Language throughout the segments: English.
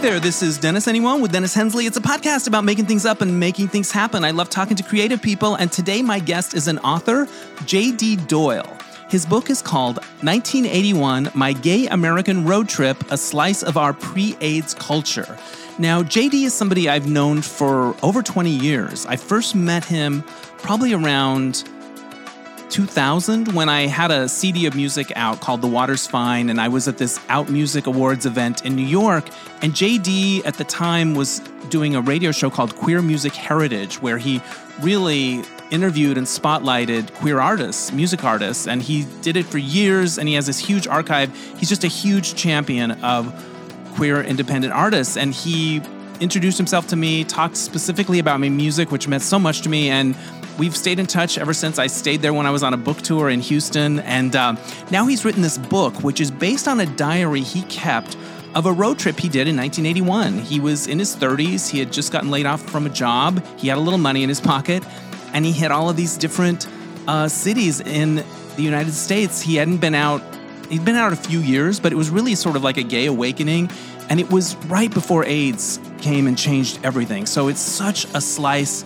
there, this is Dennis Anyone with Dennis Hensley. It's a podcast about making things up and making things happen. I love talking to creative people, and today my guest is an author, J.D. Doyle. His book is called 1981 My Gay American Road Trip A Slice of Our Pre AIDS Culture. Now, JD is somebody I've known for over 20 years. I first met him probably around 2000 when I had a CD of music out called The Water's Fine, and I was at this Out Music Awards event in New York. And JD at the time was doing a radio show called Queer Music Heritage, where he really interviewed and spotlighted queer artists, music artists, and he did it for years. And he has this huge archive. He's just a huge champion of queer independent artists, and he introduced himself to me, talked specifically about my music, which meant so much to me, and we've stayed in touch ever since. I stayed there when I was on a book tour in Houston, and uh, now he's written this book, which is based on a diary he kept of a road trip he did in 1981. He was in his 30s, he had just gotten laid off from a job, he had a little money in his pocket, and he hit all of these different uh, cities in the United States. He hadn't been out, he'd been out a few years, but it was really sort of like a gay awakening. And it was right before AIDS came and changed everything. So it's such a slice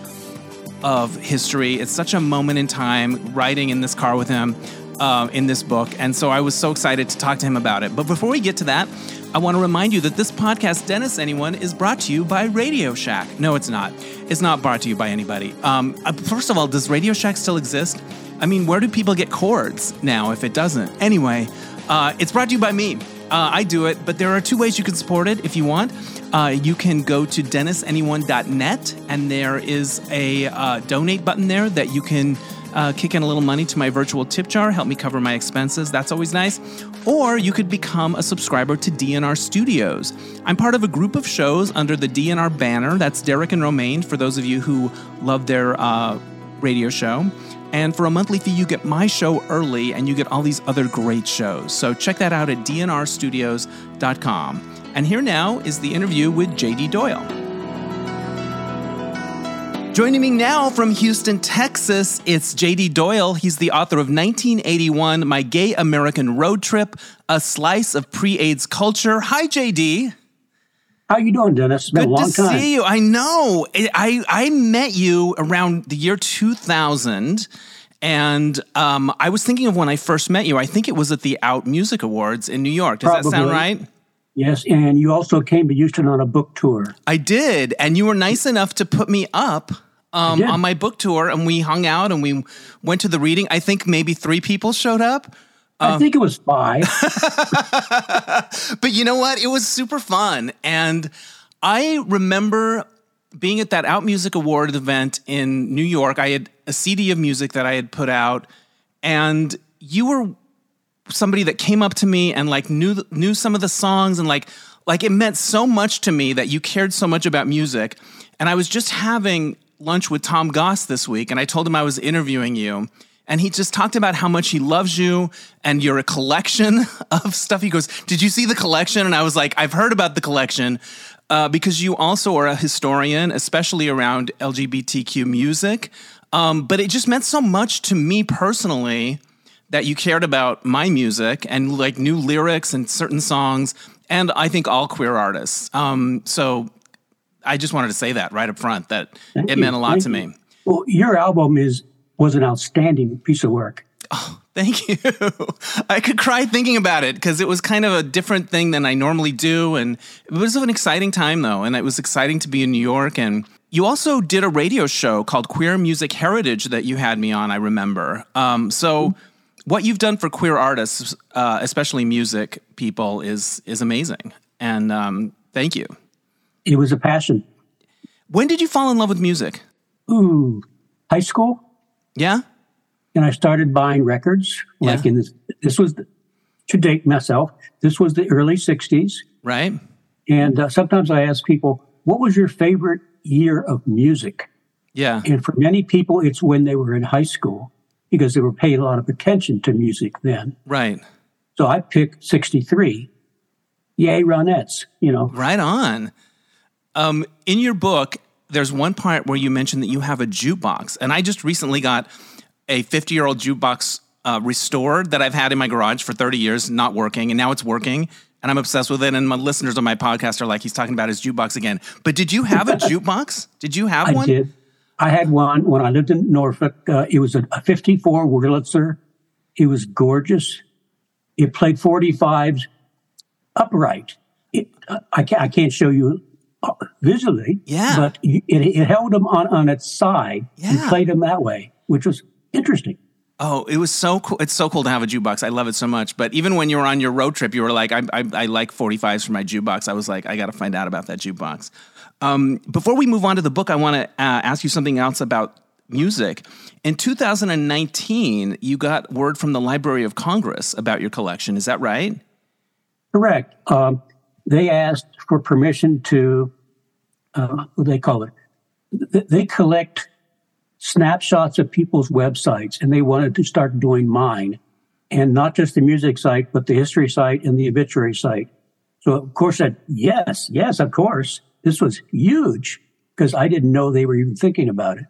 of history. It's such a moment in time riding in this car with him uh, in this book. And so I was so excited to talk to him about it. But before we get to that, I want to remind you that this podcast, Dennis Anyone, is brought to you by Radio Shack. No, it's not. It's not brought to you by anybody. Um, uh, first of all, does Radio Shack still exist? I mean, where do people get cords now if it doesn't? Anyway, uh, it's brought to you by me. Uh, I do it, but there are two ways you can support it if you want. Uh, you can go to dennisanyone.net, and there is a uh, donate button there that you can uh, kick in a little money to my virtual tip jar, help me cover my expenses. That's always nice. Or you could become a subscriber to DNR Studios. I'm part of a group of shows under the DNR banner. That's Derek and Romaine, for those of you who love their uh, radio show. And for a monthly fee, you get my show early and you get all these other great shows. So check that out at dnrstudios.com. And here now is the interview with JD Doyle. Joining me now from Houston, Texas, it's JD Doyle. He's the author of 1981 My Gay American Road Trip, a slice of pre-AIDS culture. Hi JD. How you doing, Dennis? It's been Good a long to time. see you. I know. I I met you around the year 2000 and um, I was thinking of when I first met you. I think it was at the Out Music Awards in New York. Does that sound right? Yes, and you also came to Houston on a book tour. I did, and you were nice enough to put me up um, on my book tour, and we hung out and we went to the reading. I think maybe three people showed up, Um, I think it was five. but you know what? It was super fun, and I remember being at that Out Music Award event in New York. I had a CD of music that I had put out, and you were somebody that came up to me and like knew knew some of the songs and like like it meant so much to me that you cared so much about music. And I was just having lunch with Tom Goss this week and I told him I was interviewing you and he just talked about how much he loves you and you're a collection of stuff. He goes, "Did you see the collection?" And I was like, "I've heard about the collection." Uh, because you also are a historian, especially around LGBTQ music. Um, but it just meant so much to me personally that you cared about my music and like new lyrics and certain songs, and I think all queer artists. Um, so I just wanted to say that right up front that Thank it you. meant a lot Thank to you. me. Well, your album is was an outstanding piece of work. Thank you. I could cry thinking about it because it was kind of a different thing than I normally do. And it was an exciting time, though. And it was exciting to be in New York. And you also did a radio show called Queer Music Heritage that you had me on, I remember. Um, so, what you've done for queer artists, uh, especially music people, is, is amazing. And um, thank you. It was a passion. When did you fall in love with music? Ooh, high school, Yeah? And I started buying records. Like Yeah. in this, this was the, to date myself. This was the early '60s, Right? and uh, sometimes I ask people, "What was your favorite year of music?" Yeah. And for many people, it's when they were in high school because they were paying a lot of attention to music then. Right. So I picked 63. Yay, Ronettes, you know. Right on. Um, in your book, there's one part where you mentioned that you have a jukebox, and I just recently got a 50 year old jukebox uh, restored that I've had in my garage for 30 years, not working, and now it's working. and I'm obsessed with it. And my listeners on my podcast are like, he's talking about his jukebox again. But did you have a jukebox? Did you have I one? did. I had one when I lived in Norfolk. Uh, it was a, a 54 Wurlitzer. It was gorgeous. It played 45s upright. It, uh, I, can't, I can't show you uh, visually, Yeah. but it, it held them on, on its side and played them that way, which was interesting. Oh, it was so cool. It's so cool to have a jukebox. I love it so much. But even when you were on your road trip, you were like, I, I, I like 45s for my jukebox. I was like, I got to find out about that jukebox. Um, before we move on to the book, I want to uh, ask you something else about music. In 2019, you got word from the Library of Congress about your collection. Is that right? Correct. Um, they asked for permission to, uh, what do they call it? They collect snapshots of people's websites, and they wanted to start doing mine, and not just the music site, but the history site and the obituary site. So, of course, I said yes, yes, of course. This was huge because I didn't know they were even thinking about it.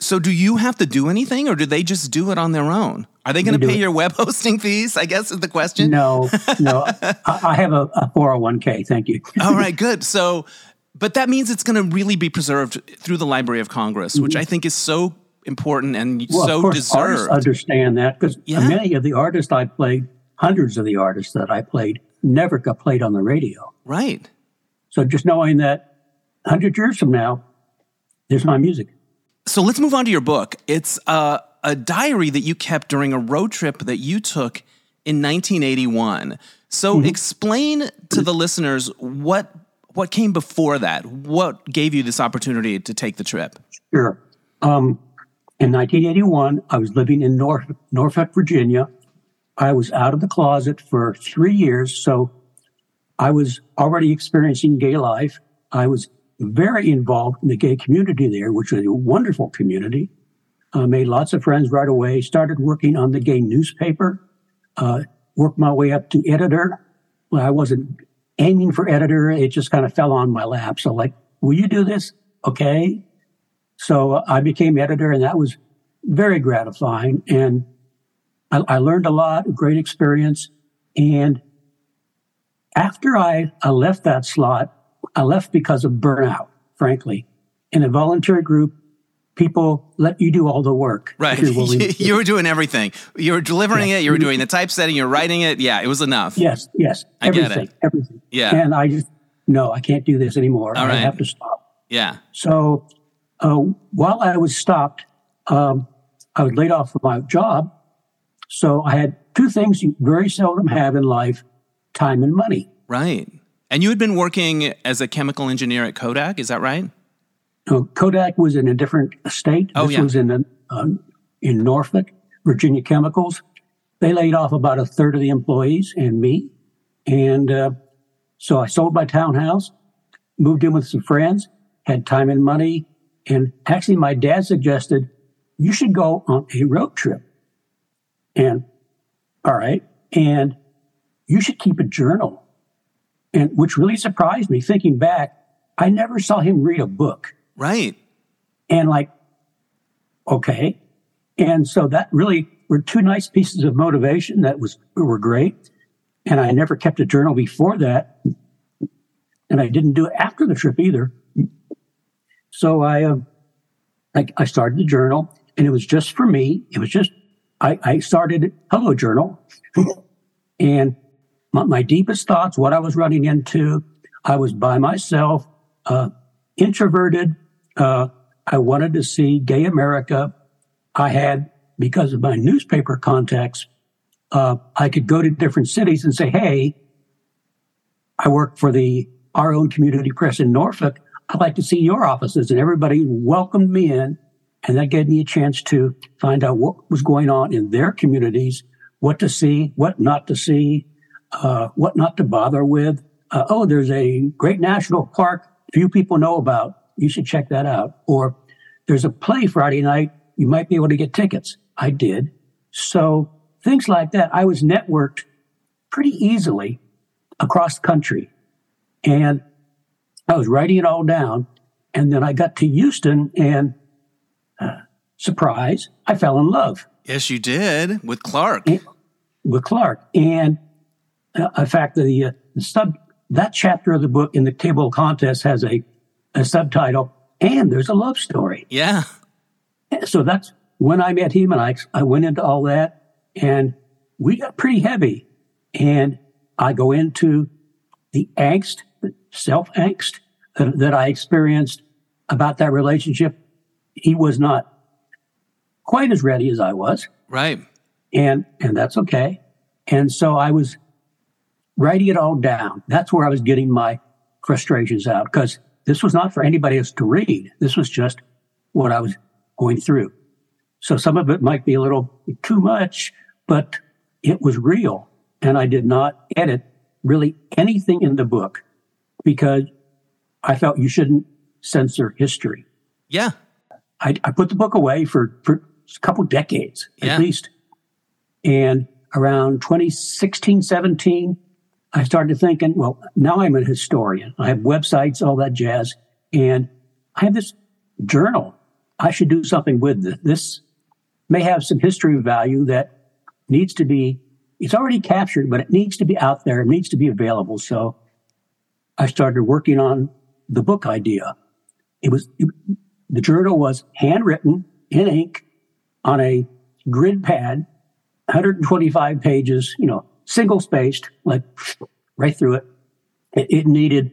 So, do you have to do anything, or do they just do it on their own? Are they going to pay it. your web hosting fees? I guess is the question. No, no, I, I have a, a 401k. Thank you. All right, good. So, but that means it's going to really be preserved through the Library of Congress, which I think is so important and Well, so of course, artists understand that because Yeah. many of the artists I played, hundreds of the artists that I played, never got played on the radio. right. So just knowing that 100 years from now, there's my music. So let's move on to your book. It's uh, a diary that you kept during a road trip that you took in 1981. So Mm-hmm. explain to the listeners what what came before that. What gave you this opportunity to take the trip? Sure. Um, in 1981, I was living in North, Norfolk, Virginia. I was out of the closet for three years, so I was already experiencing gay life. I was very involved in the gay community there, which was a wonderful community. I made lots of friends right away. Started working on the gay newspaper. Uh, worked my way up to editor. Well, I wasn't aiming for editor. It just kind of fell on my lap. So, like, will you do this? Okay. So uh, I became editor, and that was very gratifying. And I, I learned a lot, a great experience. And after I, I left that slot, I left because of burnout, frankly. In a volunteer group, people let you do all the work. Right. you're you were doing everything. You were delivering it, you were doing the typesetting, you were writing it. Yeah, it was enough. Yes, yes, I get it. everything, everything. Yeah. And I just, no, I can't do this anymore. All I have to stop. Yeah. So uh, while I was stopped, um, I was laid off from my job. So I had two things you very seldom have in life time and money. Right. And you had been working as a chemical engineer at Kodak, is that right? Uh, Kodak was in a different state. Oh, this yeah. was in, uh, in Norfolk, Virginia Chemicals. They laid off about a third of the employees and me. And uh, so I sold my townhouse, moved in with some friends, had time and money. And actually, my dad suggested you should go on a road trip. And all right. And you should keep a journal. And which really surprised me thinking back, I never saw him read a book. Right. And like, okay. And so that really were two nice pieces of motivation that was were great. And I never kept a journal before that. And I didn't do it after the trip either. So I, uh, I, I started the journal and it was just for me. It was just, I, I started Hello Journal and my, my deepest thoughts, what I was running into, I was by myself, uh, introverted. Uh, I wanted to see gay America. I had, because of my newspaper contacts, uh, I could go to different cities and say, Hey, I work for the our own community press in Norfolk. I'd like to see your offices. And everybody welcomed me in. And that gave me a chance to find out what was going on in their communities, what to see, what not to see, uh, what not to bother with. Uh, oh, there's a great national park few people know about. You should check that out. Or there's a play Friday night. You might be able to get tickets. I did. So things like that. I was networked pretty easily across the country. And I was writing it all down. And then I got to Houston and uh, surprise, I fell in love Yes, you did with Clark. with Clark. And uh, in fact, the uh, the sub that chapter of the book in the table of contents has a, a subtitle, and there's a love story. Yeah. So that's when I met him, and I I went into all that, and we got pretty heavy, and I go into the angst, self angst that, that I experienced about that relationship. He was not quite as ready as I was. Right. And, and that's okay. And so I was writing it all down. That's where I was getting my frustrations out because this was not for anybody else to read. This was just what I was going through. So some of it might be a little too much, but it was real. And I did not edit really anything in the book because I felt you shouldn't censor history. Yeah. I, I put the book away for, for a couple decades Yeah. at least. And around 2016, 17, I started thinking, well, now I'm a historian. I have websites, all that jazz. And I have this journal. I should do something with this. This may have some history value that needs to be, it's already captured, but it needs to be out there. It needs to be available. So I started working on the book idea. It was, it, the journal was handwritten in ink on a grid pad, 125 pages, you know, single spaced, like right through it. It, it needed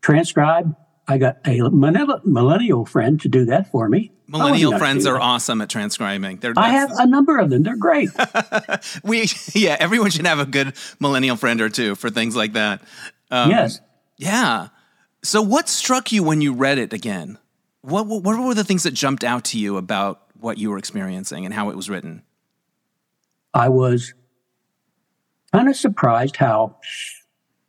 transcribe. I got a millennial friend to do that for me. Millennial friends are awesome at transcribing. They're, I have a number of them. They're great. we yeah, everyone should have a good millennial friend or two for things like that. Um, yes. Yeah. So what struck you when you read it again? What what what were the things that jumped out to you about what you were experiencing and how it was written? I was kind of surprised how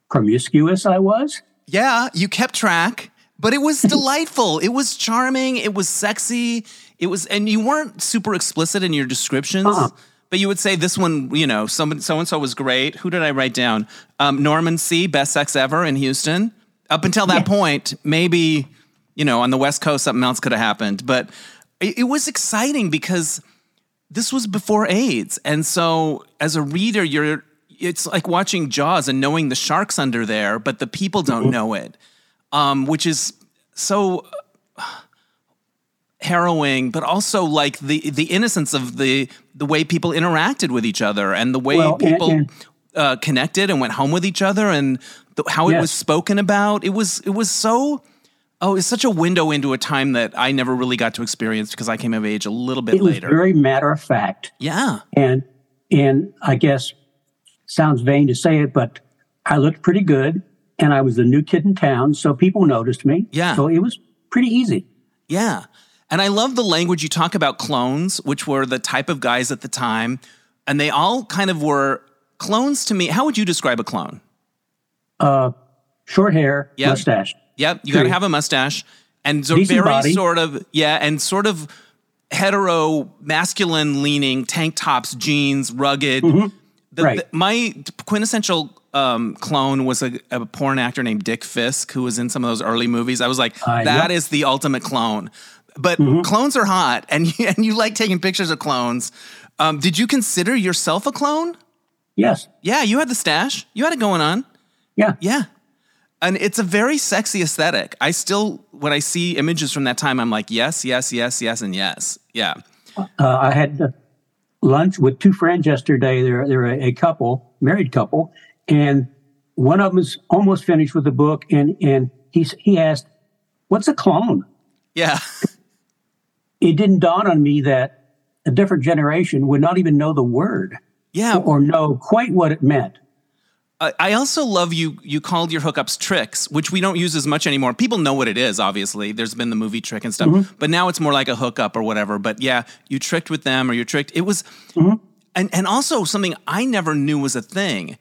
promiscuous I was. Yeah, you kept track, but it was delightful. It was charming. It was sexy. It was, and you weren't super explicit in your descriptions. Uh-uh. But you would say this one, you know, so and so was great. Who did I write down? Um, Norman C. Best sex ever in Houston. Up until that point, maybe you know on the West Coast something else could have happened, but it, it was exciting because this was before AIDS, and so as a reader, you're it's like watching Jaws and knowing the sharks under there, but the people don't know it, um, which is so harrowing, but also like the the innocence of the the way people interacted with each other and the way Well, people and- uh, connected and went home with each other and the, how it was spoken about. It was it was so. Oh, it's such a window into a time that I never really got to experience because I came of age a little bit It later. very matter of fact. yeah. And and I guess sounds vain to say it, but I looked pretty good and I was the new kid in town, so people noticed me. Yeah. So it was pretty easy. Yeah. And I love the language you talk about clones, which were the type of guys at the time. And they all kind of were clones to me. How would you describe a clone? Uh short hair, Yeah. mustache. Yep. You got to have a mustache and so very body. sort of, yeah, and sort of hetero masculine leaning tank tops, jeans, rugged. The, Mm-hmm. Right. the- my quintessential um, clone was a, a porn actor named Dick Fisk, who was in some of those early movies. I was like, Uh, that yep. Mm-hmm. is the ultimate clone. But clones are hot, and you, and you like taking pictures of clones. Um, did you consider yourself a clone? Yes. Yeah, you had the stash. You had it going on. Yeah. Yeah. And it's a very sexy aesthetic. I still, when I see images from that time, I'm like, yes, yes, yes, yes, and yes. Yeah. Uh, I had lunch with two friends yesterday. They're they're a, a couple, married couple, and one of them is almost finished with the book, and and he he asked, "What's a clone?" Yeah. It didn't dawn on me that a different generation would not even know the word Yeah. or know quite what it meant. I also love you. You called your hookups tricks, which we don't use as much anymore. People know what it is, obviously. There's been the movie trick and stuff, Mm-hmm. but now it's more like a hookup or whatever. But yeah, you tricked with them or you tricked. It was, Mm-hmm. and and also something I never knew was a thing.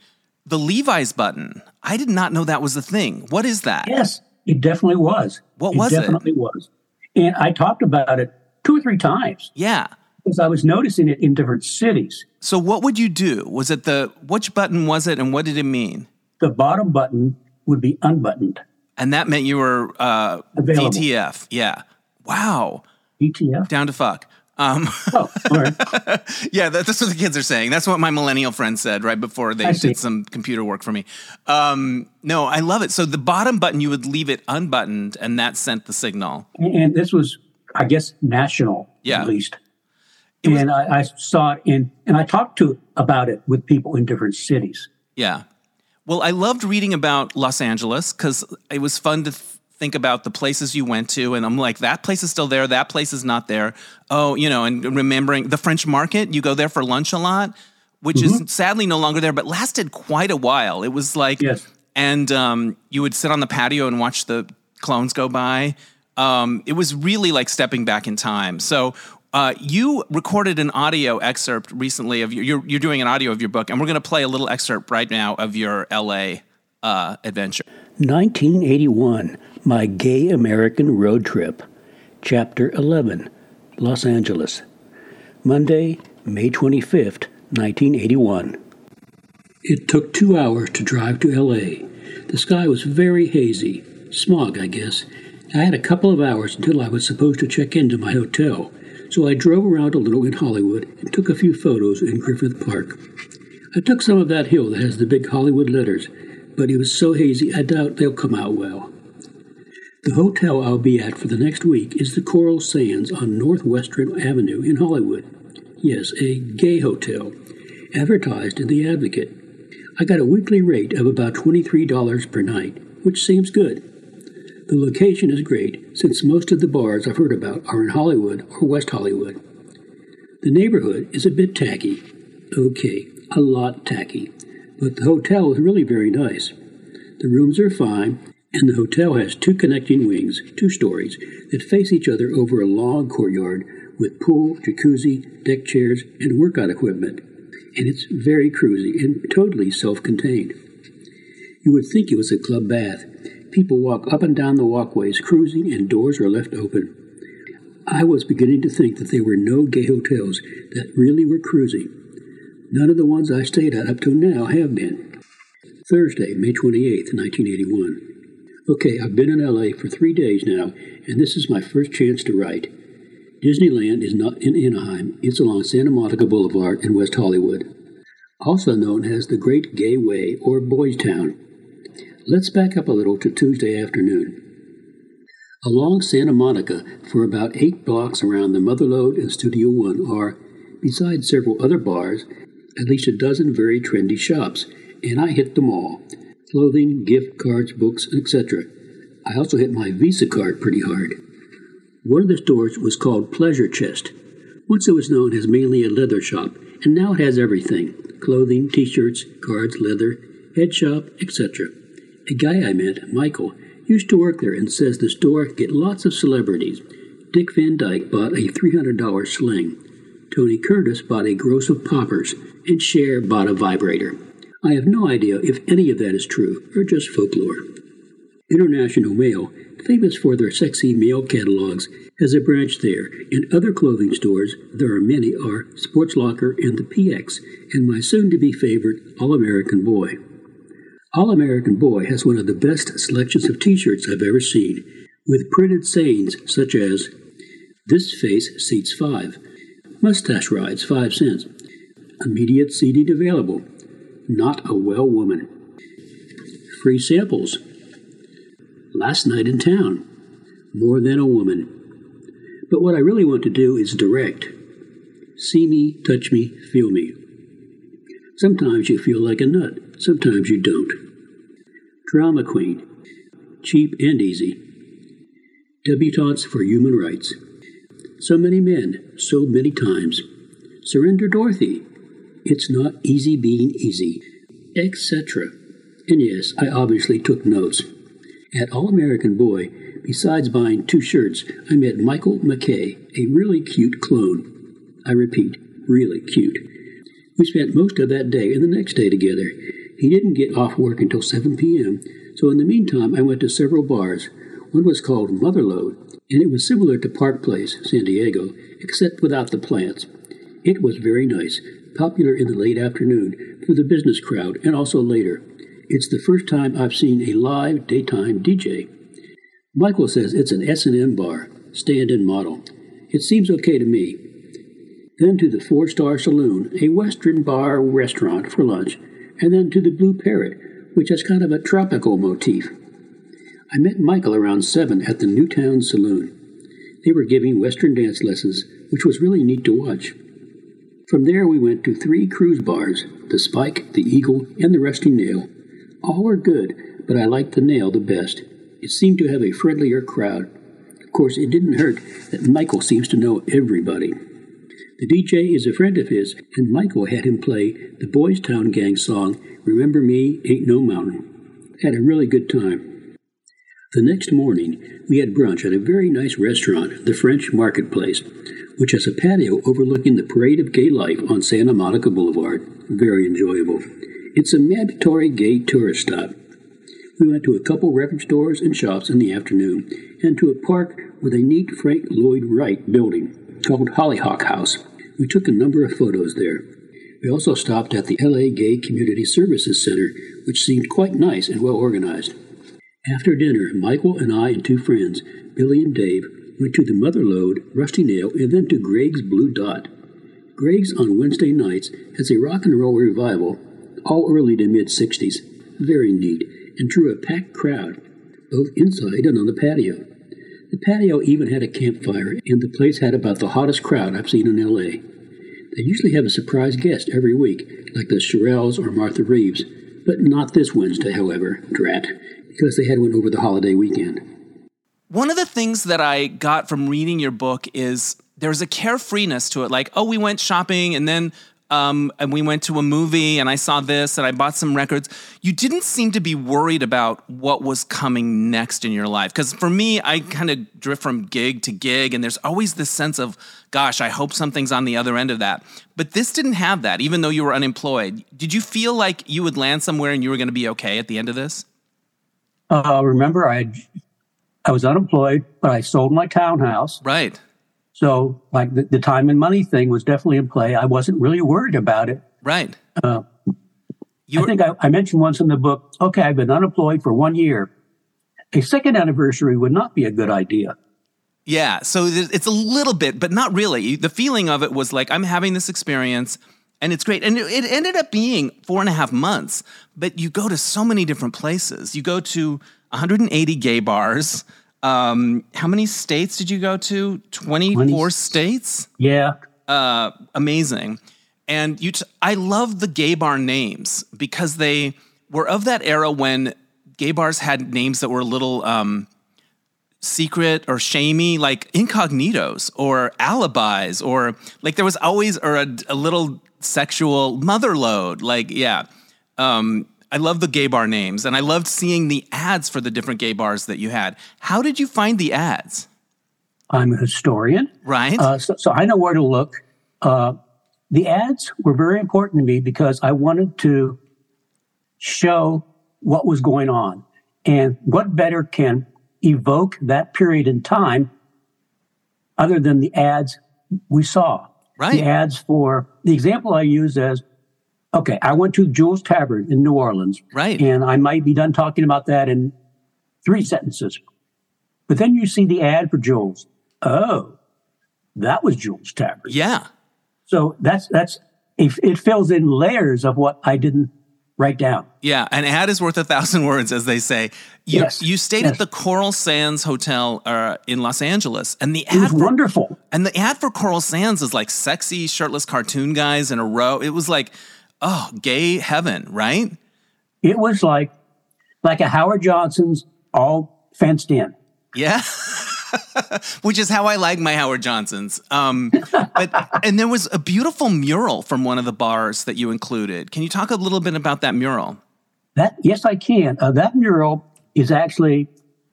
The Levi's button. I did not know that was a thing. What is that? Yes, it definitely was. What was it? definitely was. And I talked about it two or three times Yeah. because I was noticing it in different cities. So what would you do? Was it the which button was it, and what did it mean? The bottom button would be unbuttoned. And that meant you were uh, Available. DTF. Yeah. Wow. ETF. Down to fuck. Um, Oh, right. yeah, that, that's what the kids are saying. That's what my millennial friend said right before they did some computer work for me. Um, no, I love it. So the bottom button, you would leave it unbuttoned, and that sent the signal. and this was, I guess, national Yeah. at least. And I, I saw it in, and I talked to about it with people in different cities. Yeah. Well, I loved reading about Los Angeles because it was fun to th- think about the places you went to. And I'm like, that place is still there. That place is not there. Oh, you know, and remembering the French market, you go there for lunch a lot, which is sadly no longer there, but lasted quite a while. It was like, Yes. and um, you would sit on the patio and watch the clones go by. Um, it was really like stepping back in time. So uh, you recorded an audio excerpt recently of your, you're, you're doing an audio of your book, and we're going to play a little excerpt right now of your LA uh, adventure. 1981, My Gay American Road Trip, Chapter 11, Los Angeles. Monday, May 25th, 1981. It took two hours to drive to LA. The sky was very hazy, smog, I guess. I had a couple of hours until I was supposed to check into my hotel, so I drove around a little in Hollywood and took a few photos in Griffith Park. I took some of that hill that has the big Hollywood letters, but it was so hazy I doubt they'll come out well. The hotel I'll be at for the next week is the Coral Sands on North Western Avenue in Hollywood. Yes, a gay hotel, advertised in The Advocate. I got a weekly rate of about $23 per night, which seems good. The location is great since most of the bars I've heard about are in Hollywood or West Hollywood. The neighborhood is a bit tacky. Okay, a lot tacky. But the hotel is really very nice. The rooms are fine, and the hotel has two connecting wings, two stories, that face each other over a long courtyard with pool, jacuzzi, deck chairs, and workout equipment. And it's very cruisy and totally self contained. You would think it was a club bath. People walk up and down the walkways cruising, and doors are left open. I was beginning to think that there were no gay hotels that really were cruising. None of the ones I stayed at up to now have been. Thursday, May 28th, 1981. Okay, I've been in LA for three days now, and this is my first chance to write. Disneyland is not in Anaheim, it's along Santa Monica Boulevard in West Hollywood, also known as the Great Gay Way or Boys Town. Let's back up a little to Tuesday afternoon. Along Santa Monica, for about eight blocks around the Motherlode and Studio One, are, besides several other bars, at least a dozen very trendy shops, and I hit them all clothing, gift cards, books, etc. I also hit my Visa card pretty hard. One of the stores was called Pleasure Chest. Once it was known as mainly a leather shop, and now it has everything clothing, t shirts, cards, leather, head shop, etc. A guy I met, Michael, used to work there and says the store get lots of celebrities. Dick Van Dyke bought a $300 sling. Tony Curtis bought a gross of poppers, and Cher bought a vibrator. I have no idea if any of that is true or just folklore. International Male, famous for their sexy mail catalogs, has a branch there, and other clothing stores, there are many, are Sports Locker and the PX, and my soon to be favorite All American Boy. All American Boy has one of the best selections of t shirts I've ever seen, with printed sayings such as, This face seats five, Mustache rides five cents, immediate seating available, not a well woman, free samples, last night in town, more than a woman. But what I really want to do is direct. See me, touch me, feel me. Sometimes you feel like a nut, sometimes you don't. Drama queen, cheap and easy. Debutantes for human rights. So many men, so many times. Surrender Dorothy. It's not easy being easy, etc. And yes, I obviously took notes. At All American Boy, besides buying two shirts, I met Michael McKay, a really cute clone. I repeat, really cute. We spent most of that day and the next day together. He didn't get off work until 7 p.m., so in the meantime, I went to several bars. One was called Motherlode, and it was similar to Park Place, San Diego, except without the plants. It was very nice, popular in the late afternoon for the business crowd and also later. It's the first time I've seen a live daytime DJ. Michael says it's an S&M bar, stand-in model. It seems okay to me. then to the Four Star Saloon, a Western bar restaurant for lunch, and then to the Blue Parrot, which has kind of a tropical motif. I met Michael around 7 at the Newtown Saloon. They were giving Western dance lessons, which was really neat to watch. From there, we went to three cruise bars the Spike, the Eagle, and the Rusty Nail. All were good, but I liked the Nail the best. It seemed to have a friendlier crowd. Of course, it didn't hurt that Michael seems to know everybody. The DJ is a friend of his, and Michael had him play the Boys Town Gang song, Remember Me Ain't No Mountain. Had a really good time. The next morning, we had brunch at a very nice restaurant, the French Marketplace, which has a patio overlooking the parade of gay life on Santa Monica Boulevard. Very enjoyable. It's a mandatory gay tourist stop. We went to a couple record stores and shops in the afternoon, and to a park with a neat Frank Lloyd Wright building called Hollyhock House. We took a number of photos there. We also stopped at the LA Gay Community Services Center, which seemed quite nice and well organized. After dinner, Michael and I and two friends, Billy and Dave, went to the Motherlode, Rusty Nail, and then to Greg's Blue Dot. Greg's on Wednesday nights has a rock and roll revival, all early to mid 60s. Very neat, and drew a packed crowd, both inside and on the patio. The patio even had a campfire, and the place had about the hottest crowd I've seen in LA. They usually have a surprise guest every week, like the Shirelles or Martha Reeves, but not this Wednesday, however, drat because they had one over the holiday weekend. One of the things that I got from reading your book is there's a carefreeness to it. Like, oh, we went shopping and then um, and we went to a movie and I saw this and I bought some records. You didn't seem to be worried about what was coming next in your life. Because for me, I kind of drift from gig to gig and there's always this sense of, gosh, I hope something's on the other end of that. But this didn't have that, even though you were unemployed. Did you feel like you would land somewhere and you were going to be okay at the end of this? Uh, remember, I I was unemployed, but I sold my townhouse. Right. So, like the, the time and money thing was definitely in play. I wasn't really worried about it. Right. Uh, I think I, I mentioned once in the book. Okay, I've been unemployed for one year. A second anniversary would not be a good idea. Yeah, so it's a little bit, but not really. The feeling of it was like I'm having this experience and it's great. And it ended up being four and a half months, but you go to so many different places. You go to 180 gay bars. Um, how many states did you go to? 24 20. states? Yeah. Uh, amazing. And you, t- I love the gay bar names because they were of that era when gay bars had names that were a little um, secret or shamey, like incognitos or alibis, or like there was always or a, a little sexual Motherlode. Like, yeah. Um, I love the gay bar names and I loved seeing the ads for the different gay bars that you had. How did you find the ads? I'm a historian. Right. Uh, so, so, I know where to look. Uh, the ads were very important to me because I wanted to show what was going on. And what better can evoke that period in time other than the ads we saw? Right. The ads for the example I use as okay, I went to Jewel's Tavern in New Orleans. Right. And I might be done talking about that in three sentences. But then you see the ad for Jewel's. Oh, that was Jewel's Tavern. Yeah. So that's that's it, it fills in layers of what I didn't write down. Yeah, an ad is worth a thousand words, as they say. You, yes, you stayed yes. at the Coral Sands Hotel uh, in Los Angeles, and the ad was for, wonderful. And the ad for Coral Sands is like sexy, shirtless cartoon guys in a row. It was like, oh, gay heaven, right? It was like like a Howard Johnson's all fenced in. Yeah. which is how I like my Howard Johnsons. Um, but and there was a beautiful mural from one of the bars that you included. Can you talk a little bit about that mural? That yes, I can. Uh, that mural is actually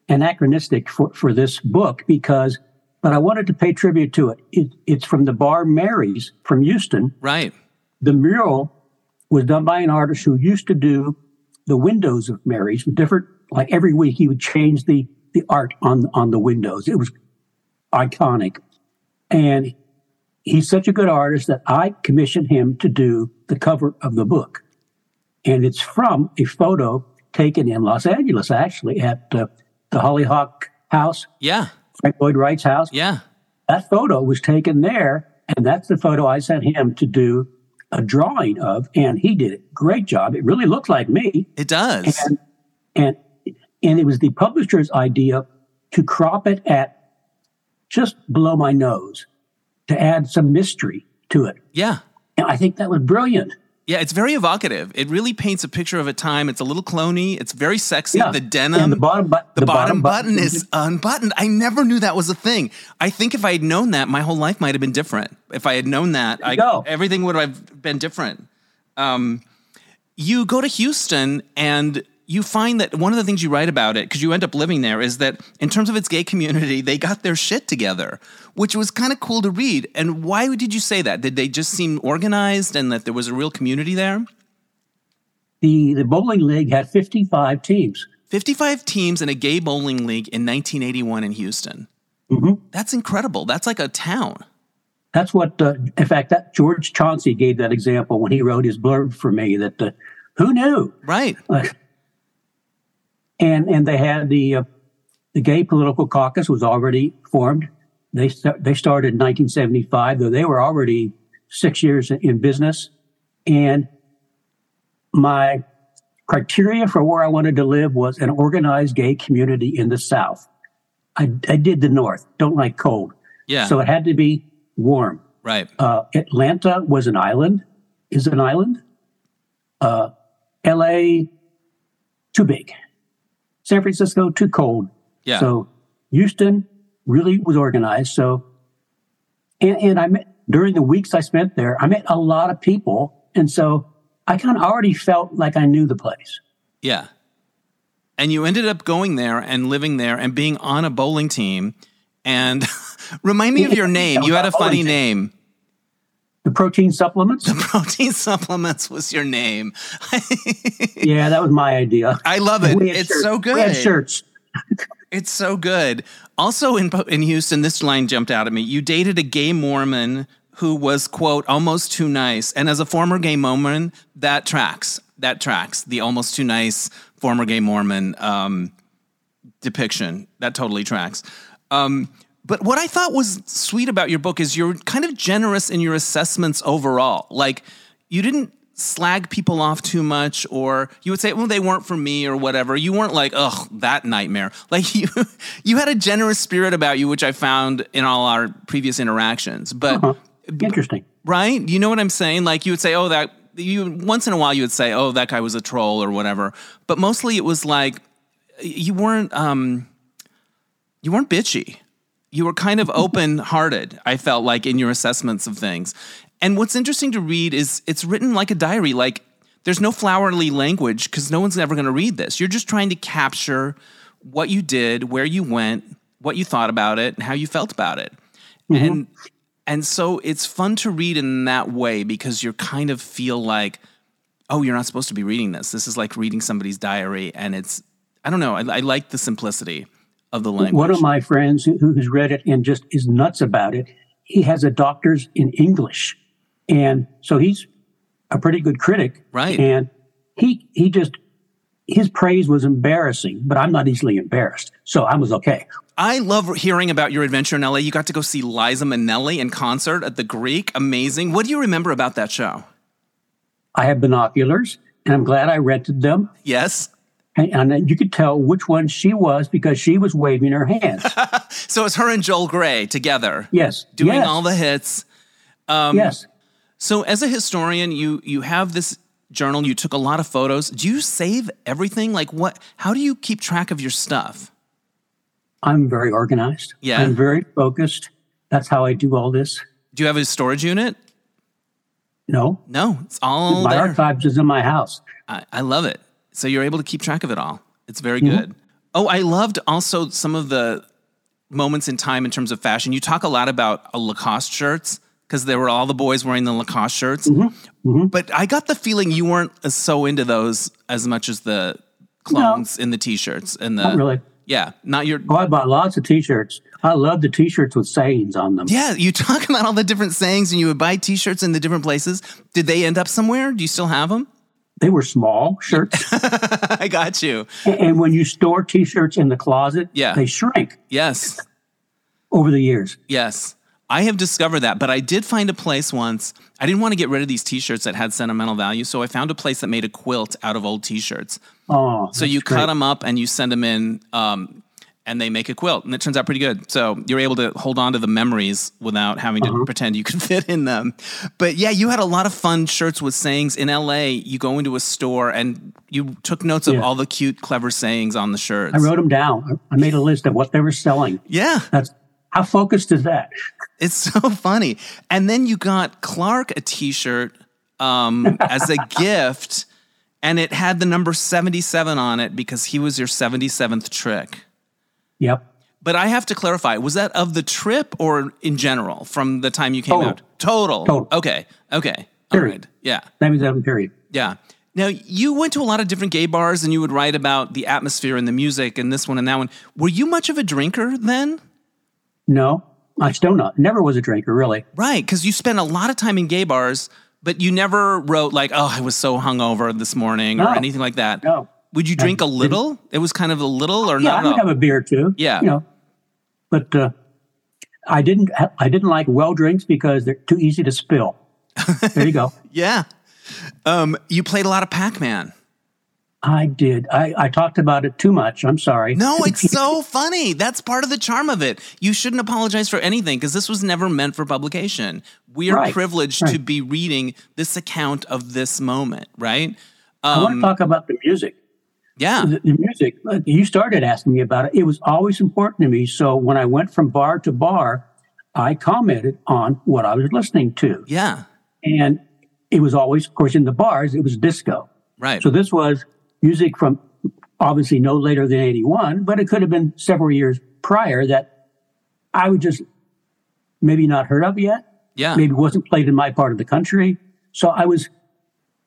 anachronistic for, for this book because, but I wanted to pay tribute to it. it. It's from the bar Mary's from Houston. Right. The mural was done by an artist who used to do the windows of Mary's, different. Like every week, he would change the the art on on the windows. It was iconic, and he's such a good artist that I commissioned him to do the cover of the book, and it's from a photo taken in Los Angeles, actually at uh, the Hollyhock House. Yeah, Frank Lloyd Wright's house. Yeah, that photo was taken there, And that's the photo I sent him to do a drawing of, and he did it. Great job. It really looked like me. It does. And, and, and it was the publisher's idea to crop it at just below my nose to add some mystery to it. Yeah. And I think that was brilliant. Yeah, it's very evocative. It really paints a picture of a time. It's a little clony. It's very sexy. Yeah. The denim. And the bottom, but, the, bottom, button, is unbuttoned. I never knew that was a thing. I think if I had known that, my whole life might have been different. If I had known that, I, go. everything would have been different. Um, you go to Houston and you find that one of the things you write about it, because you end up living there, is that in terms of its gay community, they got their shit together, which was kind of cool to read. And why did you say that? Did they just seem organized and that there was a real community there? The, the bowling league had 55 teams. 55 teams in a gay bowling league in 1981 in Houston. Mhm. That's incredible. That's like a town. That's what, uh, in fact, that George Chauncey gave that example when he wrote his blurb for me. That uh, who knew? Right. Uh, and and they had the uh, the gay political caucus was already formed. They st- they started in 1975, though they were already six years in business. And my criteria for where I wanted to live was an organized gay community in the South. I, I did the North. Don't like cold, Yeah. so it had to be warm. right. Uh, Atlanta was an island, is an island. Uh, LA, too big. San Francisco, too cold. Yeah. So Houston really was organized. So, and, and I met during the weeks I spent there, I met a lot of people. And so I kind of already felt like I knew the place. yeah. And you ended up going there and living there and being on a bowling team. And remind me of your name. You had a funny name. The protein supplements, The Protein supplements was your name. yeah, that was my idea. I love it. It's shirts. so good. We had shirts. It's so good. Also in in Houston, this line jumped out at me. You dated a gay Mormon who was quote almost too nice, and as a former gay Mormon, that tracks. That tracks. The almost too nice former gay Mormon um, depiction that totally tracks. Um, but what I thought was sweet about your book is you're kind of generous in your assessments overall. Like you didn't slag people off too much or you would say well they weren't for me or whatever. You weren't like ugh that nightmare. Like you you had a generous spirit about you which i found in all our previous interactions. But Huh. Interesting. right? You know what i'm saying? Like you would say oh that you once in a while you would say oh that guy was a troll or whatever. But mostly it was like you weren't um you weren't bitchy you were kind of open hearted i felt like in your assessments of things. And what's interesting to read is it's written like a diary like there's no flowery language because no one's ever going to read this. You're just trying to capture what you did where you went what you thought about it and how you felt about it. Mm-hmm. And and so it's fun to read in that way because you're kind of feel like oh you're not supposed to be reading this. This is like reading somebody's diary and it's i don't know i, I like the simplicity of the language One of my friends who, who's read it and just is nuts about it, he has a doctor's in English. And so he's a pretty good critic. Right. And he, he just, his praise was embarrassing, but I'm not easily embarrassed. So I was okay. I love hearing about your adventure in LA. You got to go see Liza Minnelli in concert at the Greek. Amazing. What do you remember about that show? I have binoculars and I'm glad I rented them. Yes. And, and you could tell which one she was because she was waving her hands. So it's her and Joel Grey together Yes. doing yes, all the hits. Um, yes. So as a historian, you you have this journal, you took a lot of photos. Do you save everything? Like what how do you keep track of your stuff? I'm very organized. Yeah. I'm very focused. That's how I do all this. Do you have a storage unit? No, No, it's all my there. archives is in my house. I, I love it. So you're able to keep track of it all. It's very Mm-hmm. good. Oh, I loved also some of the moments in time in terms of fashion. You talk a lot about uh, Lacoste shirts because there were all the boys wearing the Lacoste shirts. Mm-hmm. But I got the feeling you weren't as so into those as much as the clones in the t-shirts and the Not really. yeah, not your Oh, I bought lots of T-shirts. I love the T-shirts with sayings on them. yeah. You talk about all the different sayings, and you would buy T-shirts in the different places. Did they end up somewhere? Do you still have them? They were small shirts, I got you. and when you store T-shirts in the closet, Yeah. they shrink Yes. over the years. Yes. I have discovered that, but I did find a place once. I didn't want to get rid of these T-shirts that had sentimental value, so I found a place that made a quilt out of old T-shirts. Oh, So you cut them up and you send them in, um, and they make a quilt, and it turns out pretty good. So you're able to hold on to the memories without having to pretend you can fit in them. But yeah, you had a lot of fun shirts with sayings in LA. You go into a store and you took notes of all the cute, clever sayings on the shirts. I wrote them down. I made a list of what they were selling. yeah, That's how focused is that? it's so funny. And then you got Clark a T-shirt um, as a gift, and it had the number seventy-seven on it because he was your seventy-seventh trick. Yep. But I have to clarify: was that of the trip or in general from the time you came Total. out? Total. Total. Okay. Okay. All Period. right. Yeah. 77 period. Yeah. Now you went to a lot of different gay bars, and you would write about the atmosphere and the music, and this one and that one. Were you much of a drinker then? No, I still not. Never was a drinker, really. Right, because you spent a lot of time in gay bars, but you never wrote like, "Oh, I was so hungover this morning" or anything like that. No. Would you drink a little? It was kind of a little, or Yeah, not I would have a beer too. Yeah. You know, but uh, I didn't. I didn't like well drinks because they're too easy to spill. there you go. yeah. Um, you played a lot of Pac-Man. I did. I, I talked about it too much. I'm sorry. No, it's so funny. That's part of the charm of it. You shouldn't apologize for anything because this was never meant for publication. We are Right, privileged to be reading this account of this moment, right? I want Um, to talk about the music. Yeah. The, the music. You started asking me about it. It was always important to me. So when I went from bar to bar, I commented on what I was listening to, Yeah. and it was always, of course, in the bars. It was disco. Right. So this was music from obviously no later than 81, but it could have been several years prior that I would just maybe not heard of yet, yeah. maybe wasn't played in my part of the country. So I was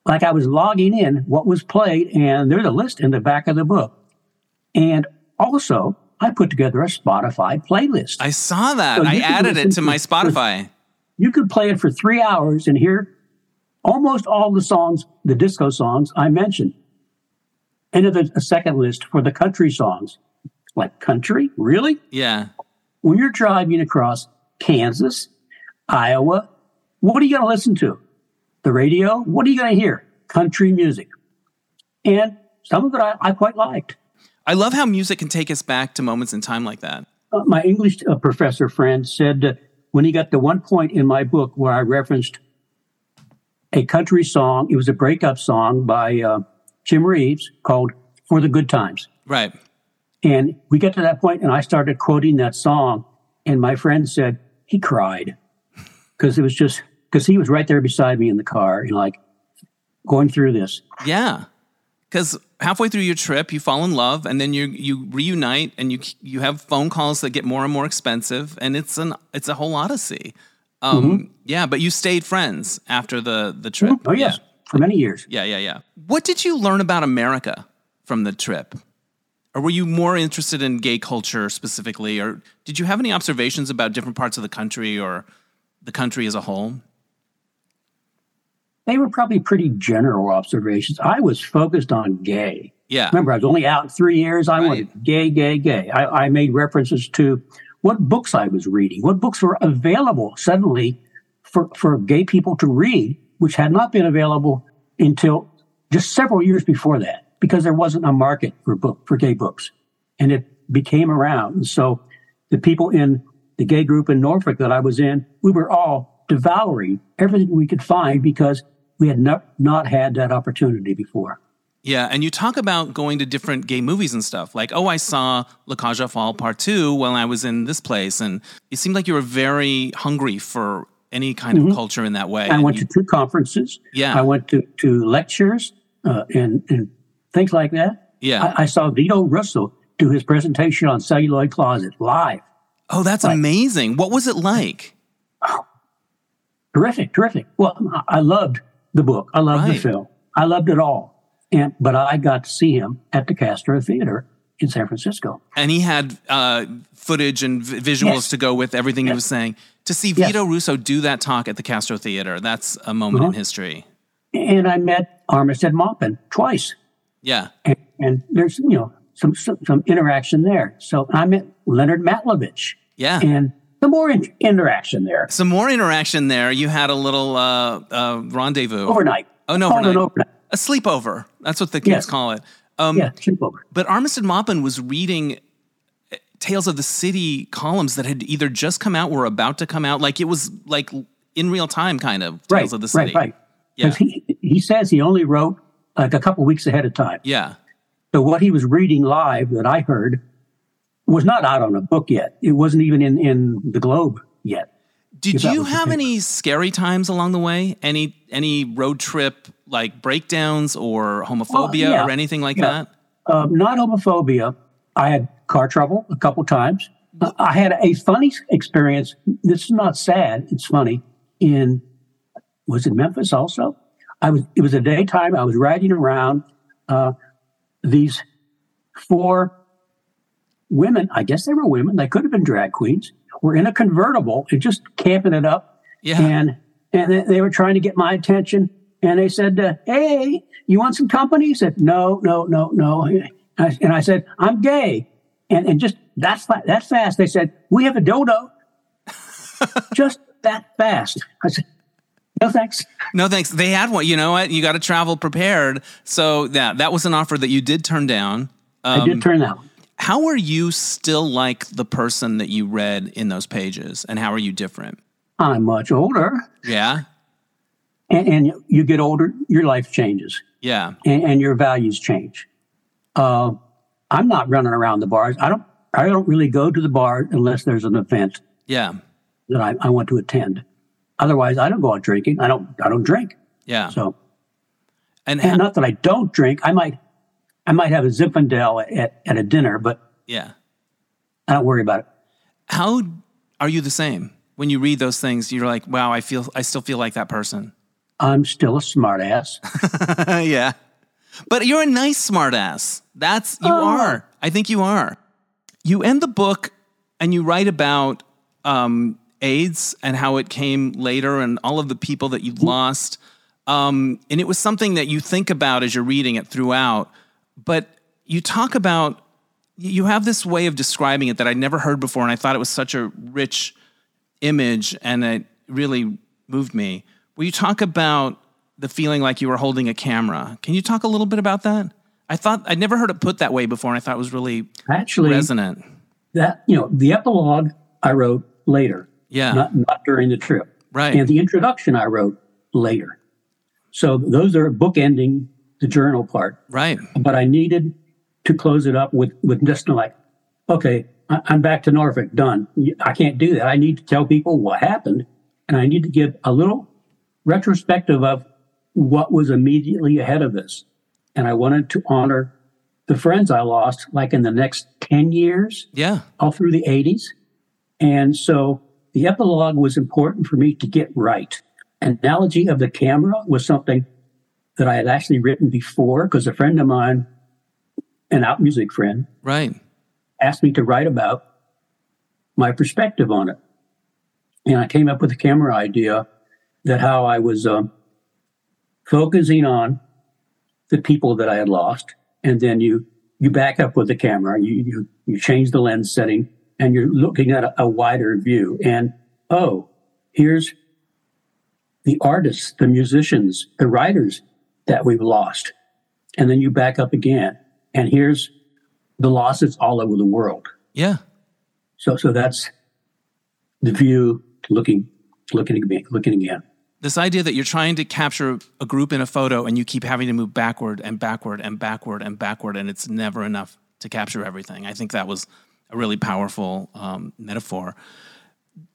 like, I was logging in what was played, and there's a list in the back of the book. And also, I put together a Spotify playlist. I saw that. So I added it to my Spotify. you could play it for three hours and hear almost all the songs, the disco songs I mentioned. And then a second list for the country songs. Like country? Really? Yeah. When you're driving across Kansas, Iowa, what are you going to listen to? The radio? What are you going to hear? Country music. And some of it I, I quite liked. I love how music can take us back to moments in time like that. Uh, my English uh, professor friend said uh, when he got to one point in my book where I referenced a country song, it was a breakup song by uh, Jim Reeves called For the Good Times. Right. And we got to that point and I started quoting that song. And my friend said he cried because it was just because he was right there beside me in the car and like going through this. Yeah. Because halfway through your trip, you fall in love, and then you you reunite, and you you have phone calls that get more and more expensive, and it's an it's a whole odyssey. Um, Yeah, but you stayed friends after the the trip. Oh, yes, for many years. Yeah, yeah, yeah. What did you learn about America from the trip? Or were you more interested in gay culture specifically? Or did you have any observations about different parts of the country or the country as a whole? They were probably pretty general observations. I was focused on gay. Yeah. Remember, I was only out three years. I Right. wanted gay, gay, gay. I, I made references to what books I was reading, what books were available suddenly for, for gay people to read, which had not been available until just several years before that, because there wasn't a market for book for gay books, and it became around. And so, the people in the gay group in Norfolk that I was in, we were all devouring everything we could find because we had not, not had that opportunity before. Yeah, and you talk about going to different gay movies and stuff. Like, oh, I saw La Cage aux Folles Part 2 while I was in this place. And it seemed like you were very hungry for any kind of culture in that way. Mm-hmm. I And went you- to two conferences. Yeah. I went to, to lectures uh, and, and things like that. Yeah. I, I saw Vito Russo do his presentation on Celluloid Closet live. oh, that's amazing. What was it like? Terrific, terrific. Well, I loved the book. I loved Right. the film. I loved it all. And but I got to see him at the Castro Theater in San Francisco. And he had uh, footage and v- visuals Yes. to go with everything he was saying. To see Yes. Vito Russo do that talk at the Castro Theater, that's a moment Uh-huh. in history. And I met Armistead Maupin twice. Yeah. And, and there's, you know, some, some some interaction there. So I met Leonard Matlovich. Yeah. And some more in- interaction there. Some more interaction there. You had a little uh, uh, rendezvous Overnight. Oh no, overnight. overnight. A sleepover. That's what the kids Yes. call it. Um, Yeah, sleepover. But Armistead Maupin was reading uh, Tales of the City columns that had either just come out or were about to come out. Like it was like in real time, kind of Tales Right, of the City. right, right. Yeah. He, he says he only wrote like a couple weeks ahead of time. Yeah. So what he was reading live that I heard was not out on a book yet. It wasn't even in, in the Globe yet. Did you have any scary times along the way? Any any road trip like breakdowns or homophobia yeah. or anything like Yeah. that? Um, not homophobia. I had car trouble a couple times. Uh, I had a funny experience. This is not sad. It's funny. In was it Memphis also? I was. It was a daytime. I was riding around. Uh, these four women. I guess they were women. They could have been drag queens. Were in a convertible and just camping it up. Yeah. And and they- were trying to get my attention. And they said, uh, "Hey, you want some company?" He said, "No, no, no, no." And I, and I said, "I'm gay." And and just that's that fast. They said, "We have a dodo." just that fast. I said, "No thanks." No thanks. They had one. You know what? You got to travel prepared. So yeah, that was an offer that you did turn down. I Um, did turn that one. How are you still like the person that you read in those pages, and how are you different? I'm much older, Yeah, and, and you get older, your life changes, yeah, and, and your values change. Uh, I'm not running around the bars. I don't. I don't really go to the bar unless there's an event yeah, that I, I want to attend. Otherwise, I don't go out drinking. I don't. I don't drink. yeah. So, and and ha- not that I don't drink. I might. I might have a Zinfandel at, at a dinner, but yeah. I don't worry about it. How are you the same when you read those things? You're like, wow, I feel, I still feel like that person. I'm still a smartass. yeah, but you're a nice smartass. That's you Oh. are. I think you are. You end the book and you write about um, AIDS and how it came later and all of the people that you've lost. Um, and it was something that you think about as you're reading it throughout. But you talk about, you have this way of describing it that I'd never heard before. And I thought it was such a rich image and it really moved me. Will you talk about the feeling like you were holding a camera? Can you talk a little bit about that? I thought I'd never heard it put that way before, and I thought it was really Actually, resonant. that you know, the epilogue I wrote later, Yeah, not not during the trip, right. and the introduction I wrote later. So those are bookending the journal part. right. But I needed to close it up with with just like, okay, I'm back to Norfolk, done. I can't do that. I need to tell people what happened, and I need to give a little retrospective of what was immediately ahead of this. And I wanted to honor the friends I lost, like in the next 10 years, Yeah, all through the 80s. And so the epilogue was important for me to get right. Analogy of the camera was something that I had actually written before because a friend of mine, an out music friend, right. asked me to write about my perspective on it. And I came up with a camera idea that how I was um, focusing on the people that I had lost, and then you you back up with the camera, you you, you change the lens setting, and you're looking at a, a wider view. And oh, here's the artists, the musicians, the writers that we've lost, and then you back up again, and here's the losses all over the world. Yeah, So, so that's the view looking, looking again, looking again. this idea that you're trying to capture a group in a photo and you keep having to move backward and backward and backward and backward, and it's never enough to capture everything. I think that was a really powerful um, metaphor.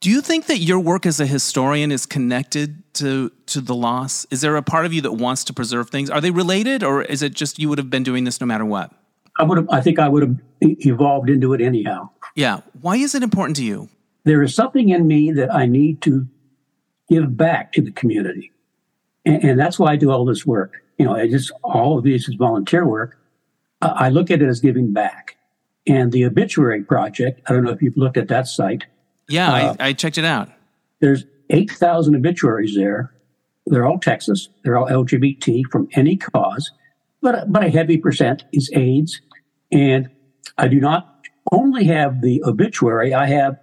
Do you think that your work as a historian is connected to to the loss? Is there a part of you that wants to preserve things? Are they related, or is it just you would have been doing this no matter what? I would have, I think I would have evolved into it anyhow. Yeah. Why is it important to you? There is something in me that I need to give back to the community. And, and that's why I do all this work. You know, I just, all of this is volunteer work. I I look at it as giving back. And the obituary project, I don't know if you've looked at that site. Yeah, Uh, I, I checked it out. There's 8,000 obituaries there. They're all Texas. They're all LGBT from any cause, but, but a heavy percent is AIDS. And I do not only have the obituary, I have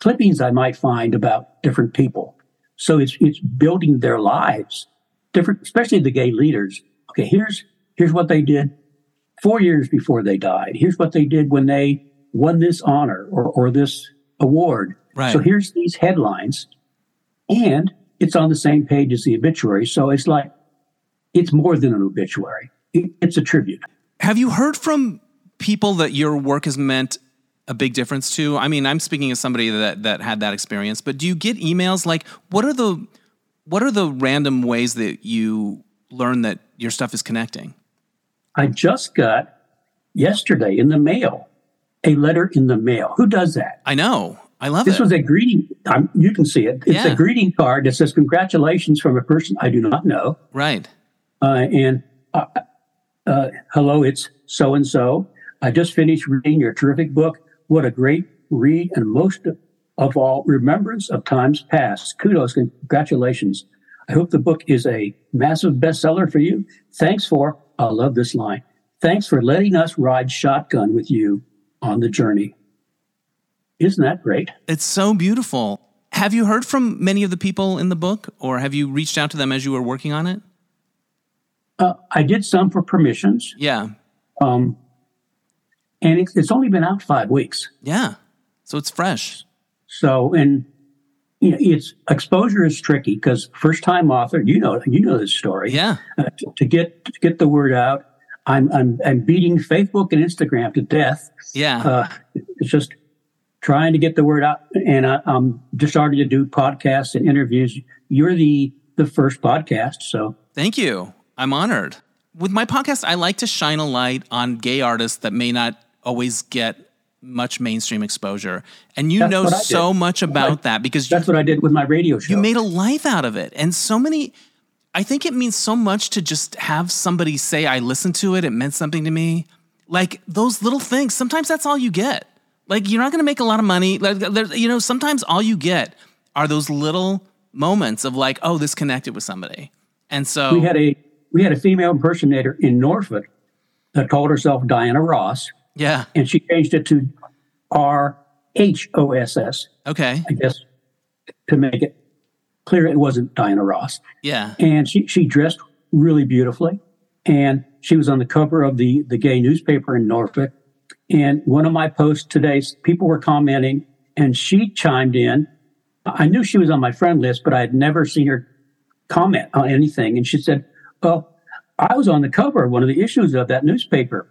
clippings I might find about different people. So it's it's building their lives, different, especially the gay leaders. Okay, here's here's what they did four years before they died. Here's what they did when they won this honor or, or this award. Right. So here's these headlines, and it's on the same page as the obituary. So it's like it's more than an obituary; it, it's a tribute. Have you heard from people that your work has meant a big difference to? I mean, I'm speaking as somebody that that had that experience, but do you get emails like what are the what are the random ways that you learn that your stuff is connecting? I just got yesterday in the mail a letter in the mail. Who does that? I know. I love This it. was a greeting. Um, you can see it. It's Yeah. a greeting card that says "Congratulations" from a person I do not know. right. Uh, and uh, uh, hello, it's so and so. I just finished reading your terrific book. What a great read, and most of all, remembrance of times past. Kudos congratulations. I hope the book is a massive bestseller for you. Thanks for, I love this line. Thanks for letting us ride shotgun with you on the journey. Isn't that great? It's so beautiful. Have you heard from many of the people in the book, or have you reached out to them as you were working on it? Uh, I did some for permissions, Yeah. um, and it's, it's only been out five weeks. Yeah. So it's fresh. So, and you know, it's exposure is tricky because first time author, you know, you know this story. Yeah. Uh, to, to get to get the word out, I'm I'm I'm beating Facebook and Instagram to death. Yeah. Uh, it's just trying to get the word out, and I, I'm just starting to do podcasts and interviews. You're the the first podcast, so Thank you. I'm honored. With my podcast, I like to shine a light on gay artists that may not always get much mainstream exposure. And you That's know so much about I- that because you, that's what I did with my radio show. you made a life out of it. And so many, I think it means so much to just have somebody say, I listened to it, it meant something to me. Like those little things, sometimes that's all you get. Like you're not going to make a lot of money. Like, there- you know, sometimes all you get are those little moments of like, oh, this connected with somebody. And so we had a we had a female impersonator in Norfolk that called herself Diana Ross, Yeah. and she changed it to R H O S S. Okay. I guess to make it clear it wasn't Diana Ross. Yeah. And she she dressed really beautifully, and she was on the cover of the the gay newspaper in Norfolk. And one of my posts today, people were commenting, and she chimed in. I knew she was on my friend list, but I had never seen her comment on anything. And she said, Well, I was on the cover of one of the issues of that newspaper.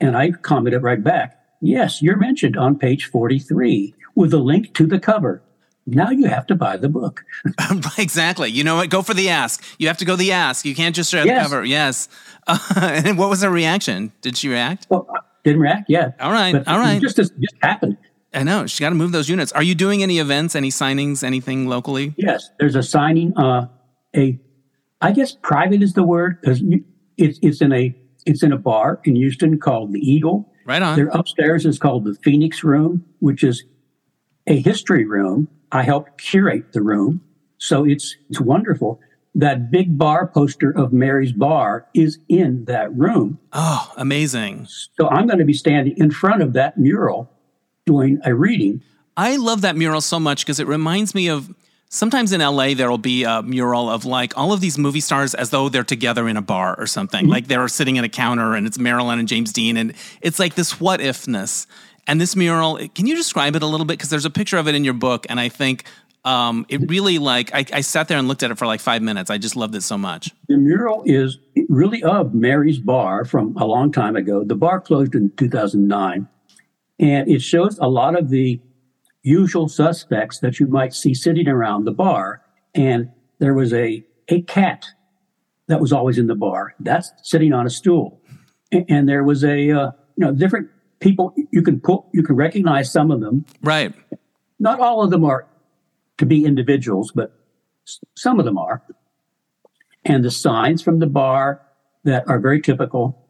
And I commented right back, Yes, you're mentioned on page 43 with a link to the cover. Now you have to buy the book. exactly. You know what? Go for the ask. You have to go the ask. You can't just share Yes. the cover. Yes. Uh, and what was her reaction? Did she react? Well, didn't react yet. All right. But all it right. just, just happened. I know. She got to move those units. Are you doing any events, any signings, anything locally? Yes, there's a signing. Uh, a, I guess private is the word because it's it's in a it's in a bar in Houston called the Eagle. Right on. Their upstairs is called the Phoenix Room, which is a history room. I helped curate the room, so it's it's wonderful. That big bar poster of Mary's Bar is in that room. oh, amazing. So I'm going to be standing in front of that mural doing a reading. I love that mural so much because it reminds me of sometimes in LA there'll be a mural of like all of these movie stars as though they're together in a bar or something. Mm-hmm. Like they're sitting at a counter and it's Marilyn and James Dean and it's like this what ifness. And this mural, can you describe it a little bit? Because there's a picture of it in your book, and I think um, it really like I, I sat there and looked at it for like five minutes. I just loved it so much. The mural is really of Mary's Bar from a long time ago. The bar closed in 2009, and it shows a lot of the usual suspects that you might see sitting around the bar. And there was a, a cat that was always in the bar. That's sitting on a stool. A- And there was a, uh, you know, different people. You can pull, you can recognize some of them. Right. Not all of them are to be individuals, but some of them are. And the signs from the bar that are very typical.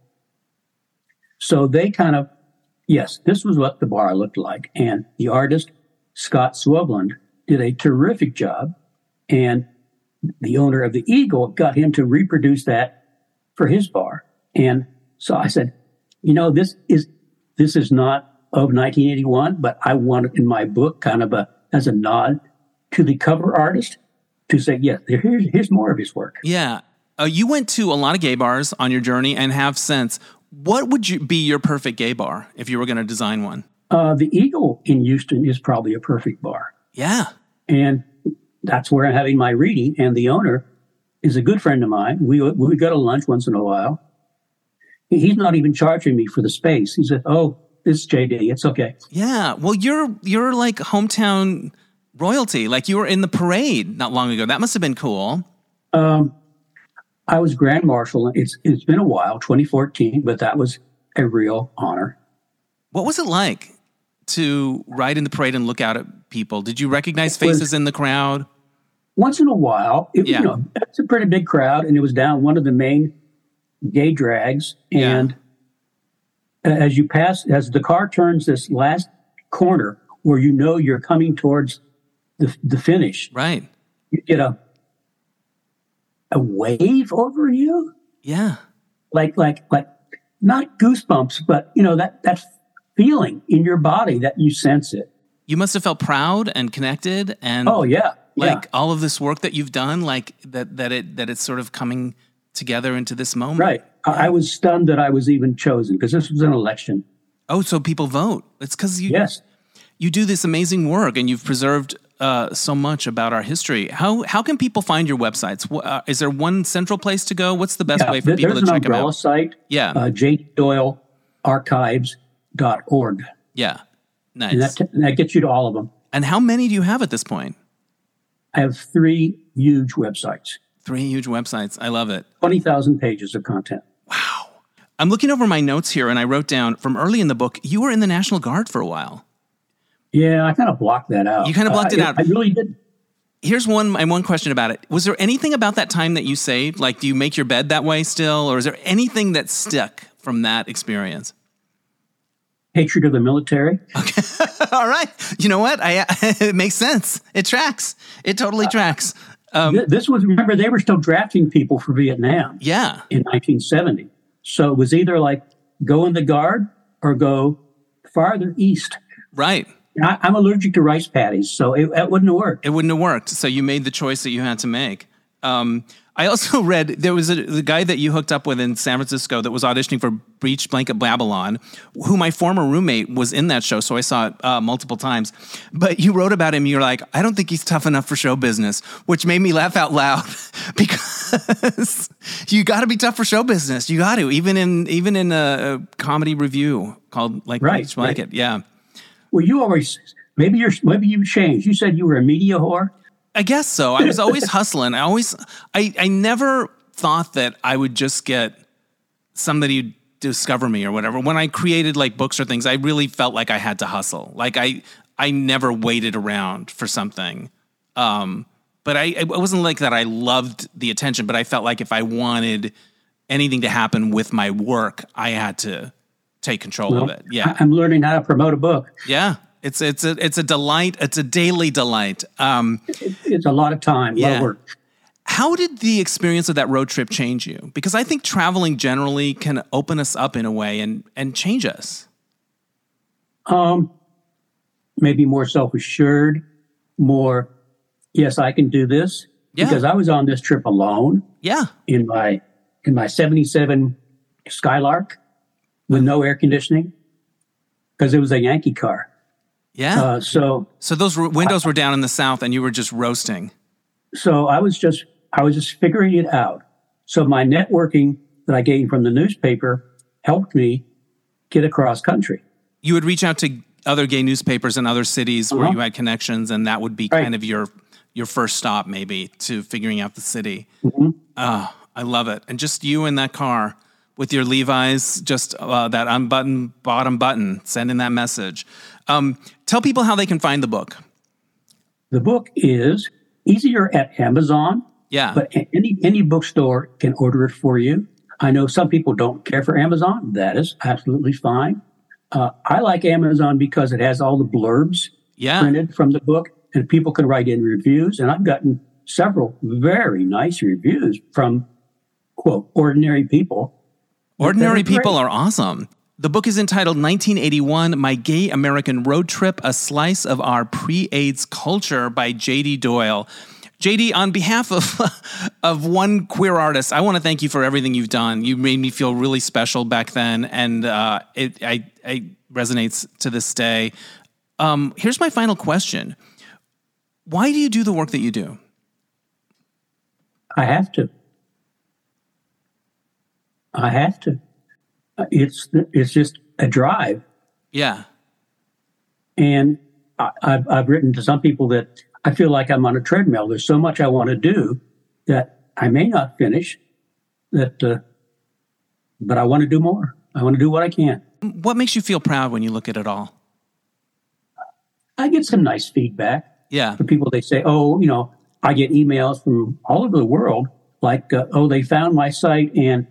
So they kind of, yes, this was what the bar looked like. And the artist, Scott Swubland, did a terrific job. And the owner of the Eagle got him to reproduce that for his bar. And so I said, you know, this is this is not of 1981, but I wanted in my book kind of a as a nod to the cover artist to say, yes, here's, here's more of his work. Yeah. Uh, you went to a lot of gay bars on your journey and have since. What would you be your perfect gay bar if you were going to design one? Uh, the Eagle in Houston is probably a perfect bar. Yeah. And that's where I'm having my reading. And the owner is a good friend of mine. We, we go to lunch once in a while. He's not even charging me for the space. He said, Oh, this is JD. It's okay. Yeah. Well, you're, you're like hometown royalty. Like you were in the parade not long ago. That must have been cool. Um, I was grand marshal. It's it's been a while, 2014, but that was a real honor. What was it like to ride in the parade and look out at people? Did you recognize faces was, in the crowd? Once in a while, it, yeah. you know, it's a pretty big crowd, and it was down one of the main gay drags. And yeah. as you pass, as the car turns this last corner where you know you're coming towards the, the finish, right? You get a a wave over you. Yeah. Like like like not goosebumps, but you know that that feeling in your body that you sense it. You must have felt proud and connected and Oh yeah. Like yeah. all of this work that you've done, like that that it that it's sort of coming together into this moment. Right. I, I was stunned that I was even chosen because this was an election. Oh, so people vote. It's because you yes. you do this amazing work and you've preserved uh, so much about our history. How how can people find your websites? Uh, is there one central place to go? What's the best yeah, way for people to check them out? There's an umbrella site. Yeah. Uh, jddoylearchives.org. Yeah. Nice. And that, t- that gets you to all of them. And how many do you have at this point? I have three huge websites. Three huge websites. I love it. 20,000 pages of content. Wow. I'm looking over my notes here and I wrote down from early in the book, you were in the National Guard for a while. Yeah, I kind of blocked that out. You kind of blocked uh, it out. I really did. Here's one my one question about it. Was there anything about that time that you saved? Like, do you make your bed that way still, or is there anything that stuck from that experience? Hatred of the military. Okay. All right. You know what? I it makes sense. It tracks. It totally tracks. Um, this was remember they were still drafting people for Vietnam. Yeah. In 1970, so it was either like go in the guard or go farther east. Right. I, am allergic to rice paddies, so it, it, wouldn't have worked. It wouldn't have worked. So you made the choice that you had to make. Um, I also read there was a, the guy that you hooked up with in San Francisco that was auditioning for Beach Blanket Babylon, who my former roommate was in that show, so I saw it uh, multiple times. But you wrote about him. You're like, I don't think he's tough enough for show business, which made me laugh out loud because you got to be tough for show business. You got to, even in even in a, a comedy revue called like right, Beach Blanket. Right. Yeah. Well, you always maybe you're maybe you changed. You said you were a media whore. I guess so. I was always hustling. I always I I never thought that I would just get somebody who discover me or whatever. When I created like books or things, I really felt like I had to hustle. Like I I never waited around for something. Um, but I it wasn't like that I loved the attention, but I felt like if I wanted anything to happen with my work, I had to take control well, of it. Yeah, I'm learning how to promote a book. Yeah, it's it's a it's a delight. It's a daily delight. Um, it's a lot of time, yeah. a lot of work. How did the experience of that road trip change you? Because I think traveling generally can open us up in a way and and change us. Um, maybe more self assured, more. Yes, I can do this yeah. because I was on this trip alone. Yeah, in my in my '77 Skylark with no air conditioning because it was a Yankee car. Yeah. Uh, so so those windows were down in the south, and you were just roasting. So I was just I was just figuring it out. So my networking that I gained from the newspaper helped me get across country. You would reach out to other gay newspapers in other cities uh-huh. where you had connections, and that would be right. kind of your your first stop, maybe, to figuring out the city. Mm-hmm. Oh, I love it. And just you in that car with your Levi's, just uh, that unbuttoned bottom button, sending that message. Um, tell people how they can find the book. The book is easier at Amazon. Yeah. But any any bookstore can order it for you. I know some people don't care for Amazon. That is absolutely fine. Uh, I like Amazon because it has all the blurbs yeah. printed from the book, and people can write in reviews. And I've gotten several very nice reviews from quote ordinary people Ordinary people are awesome. The book is entitled 1981 My Gay American Road Trip A Slice of Our Pre AIDS Culture by J.D. Doyle. JD, on behalf of of one queer artist, I want to thank you for everything you've done. You made me feel really special back then, and uh, it I, I resonates to this day. Um, here's my final question: Why do you do the work that you do? I have to. I have to. It's it's just a drive. Yeah. And I, I've I've written to some people that I feel like I'm on a treadmill. There's so much I want to do that I may not finish. That, uh, but I want to do more. I want to do what I can. What makes you feel proud when you look at it all? I get some nice feedback. Yeah. For people, they say, "Oh, you know, I get emails from all over the world, like, uh, oh, they found my site, and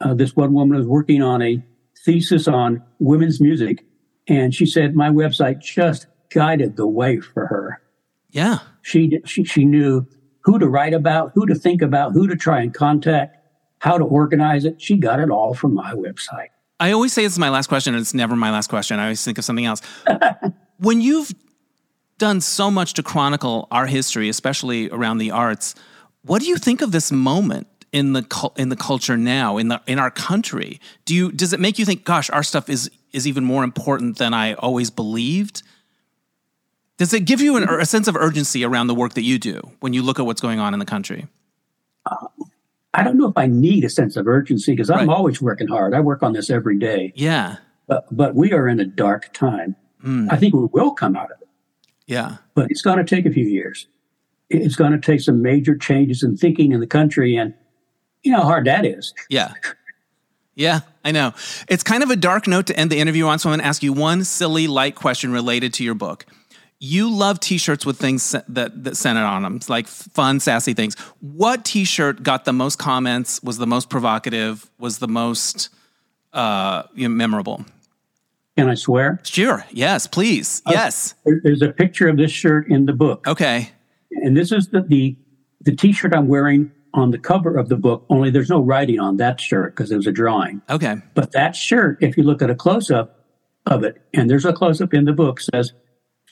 uh, this one woman was working on a thesis on women's music, and she said my website just guided the way for her. Yeah. She, she, she knew who to write about, who to think about, who to try and contact, how to organize it. She got it all from my website. I always say this is my last question, and it's never my last question. I always think of something else. when you've done so much to chronicle our history, especially around the arts, what do you think of this moment in the in the culture now in the in our country? Do you does it make you think, gosh, our stuff is is even more important than I always believed? Does it give you an, a sense of urgency around the work that you do when you look at what's going on in the country? Uh, I don't know if I need a sense of urgency because I'm right. always working hard. I work on this every day. Yeah. But, but we are in a dark time. Mm. I think we will come out of it. Yeah. But it's going to take a few years. It's going to take some major changes in thinking in the country. And you know how hard that is. Yeah. Yeah, I know. It's kind of a dark note to end the interview on, so I'm going to ask you one silly, light question related to your book. You love t-shirts with things that that centered on them like fun sassy things. What t-shirt got the most comments was the most provocative was the most uh, you know, memorable? Can i swear? Sure yes please uh, yes. there's a picture of this shirt in the book. Okay. And this is the the, the t-shirt i'm wearing on the cover of the book only there's no writing on that shirt because it was a drawing okay but that shirt if you look at a close-up of it and there's a close-up in the book says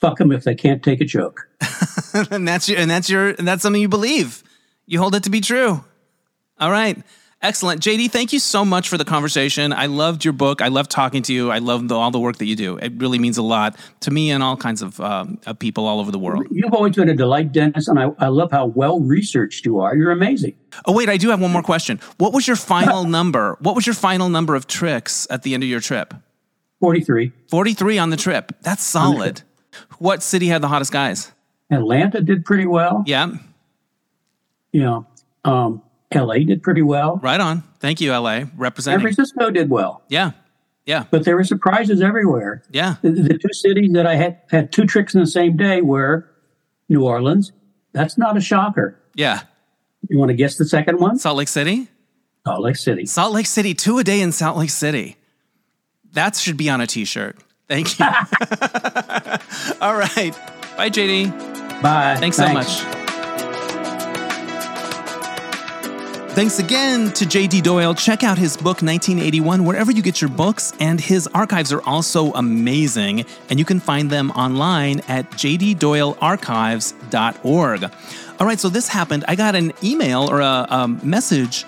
fuck them if they can't take a joke. and that's your, and that's your, and that's something you believe. You hold it to be true. All right. Excellent. JD, thank you so much for the conversation. I loved your book. I love talking to you. I love the, all the work that you do. It really means a lot to me and all kinds of, um, of people all over the world. You've always been a delight, Dennis, and I, I love how well researched you are. You're amazing. Oh, wait, I do have one more question. What was your final number? What was your final number of tricks at the end of your trip? 43. 43 on the trip. That's solid. What city had the hottest guys? Atlanta did pretty well. Yeah. You know, um, LA did pretty well. Right on. Thank you, LA. Representing. San Francisco did well. Yeah. Yeah. But there were surprises everywhere. Yeah. The, the two cities that I had had two tricks in the same day were New Orleans. That's not a shocker. Yeah. You want to guess the second one? Salt Lake City? Salt Lake City. Salt Lake City, two a day in Salt Lake City. That should be on a t shirt. Thank you. All right. Bye, JD. Bye. Thanks, Thanks so much. Thanks again to JD Doyle. Check out his book 1981 wherever you get your books, and his archives are also amazing, and you can find them online at jddoylearchives.org. All right, so this happened. I got an email or a, a message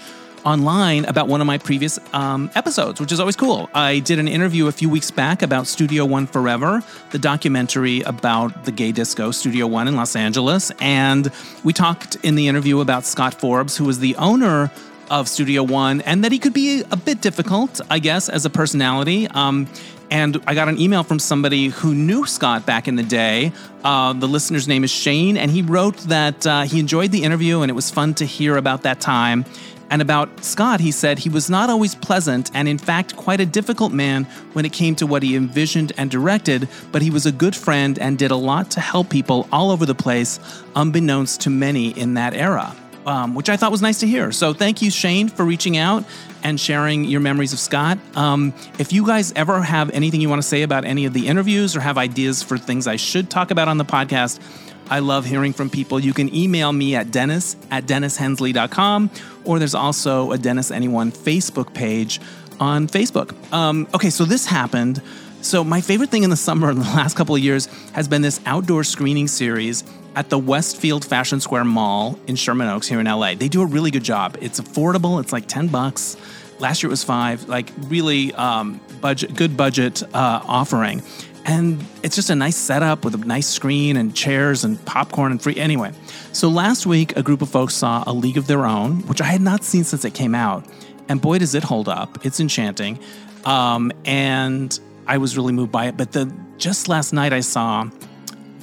online about one of my previous um, episodes, which is always cool. I did an interview a few weeks back about Studio One Forever, the documentary about the gay disco Studio One in Los Angeles. And we talked in the interview about Scott Forbes, who was the owner of Studio One, and that he could be a bit difficult, I guess, as a personality. Um, and I got an email from somebody who knew Scott back in the day. Uh, the listener's name is Shane, and he wrote that uh, he enjoyed the interview and it was fun to hear about that time. And about Scott, he said he was not always pleasant and, in fact, quite a difficult man when it came to what he envisioned and directed, but he was a good friend and did a lot to help people all over the place, unbeknownst to many in that era. Um, which I thought was nice to hear. So thank you, Shane, for reaching out and sharing your memories of Scott. Um, if you guys ever have anything you want to say about any of the interviews or have ideas for things I should talk about on the podcast, I love hearing from people. You can email me at dennis at dennishensley.com, or there's also a Dennis Anyone Facebook page on Facebook. Um, okay, so this happened. So my favorite thing in the summer in the last couple of years has been this outdoor screening series at the Westfield Fashion Square Mall in Sherman Oaks here in LA. They do a really good job. It's affordable. It's like 10 bucks. Last year it was five, like really um, budget, good budget uh, offering. And it's just a nice setup with a nice screen and chairs and popcorn and free. Anyway, so last week a group of folks saw A League of Their Own, which I had not seen since it came out. And boy, does it hold up. It's enchanting. Um, and I was really moved by it. But the just last night I saw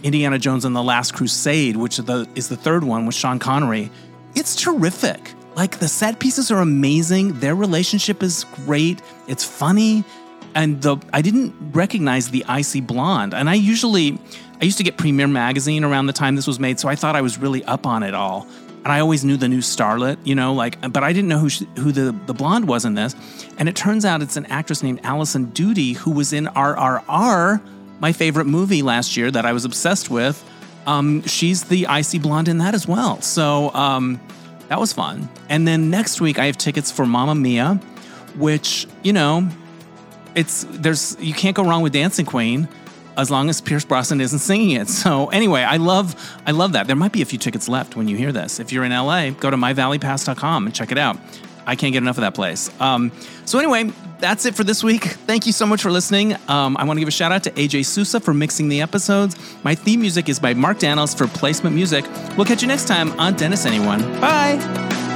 Indiana Jones and the Last Crusade, which the, is the third one with Sean Connery. It's terrific. Like the set pieces are amazing. Their relationship is great. It's funny. And the I didn't recognize the icy blonde. And I usually I used to get Premiere magazine around the time this was made, so I thought I was really up on it all. And I always knew the new starlet, you know, like but I didn't know who she, who the the blonde was in this. And it turns out it's an actress named Alison Doody who was in RRR, my favorite movie last year that I was obsessed with. Um, she's the icy blonde in that as well. So um, that was fun. And then next week I have tickets for Mamma Mia, which you know, it's there's you can't go wrong with Dancing Queen as long as Pierce Brosnan isn't singing it. So anyway, I love I love that. There might be a few tickets left when you hear this. If you're in LA, go to myvalleypass.com and check it out. I can't get enough of that place. Um, so anyway, that's it for this week. Thank you so much for listening. Um, I want to give a shout out to AJ Sousa for mixing the episodes. My theme music is by Mark Danos for placement music. We'll catch you next time on Dennis Anyone. Bye.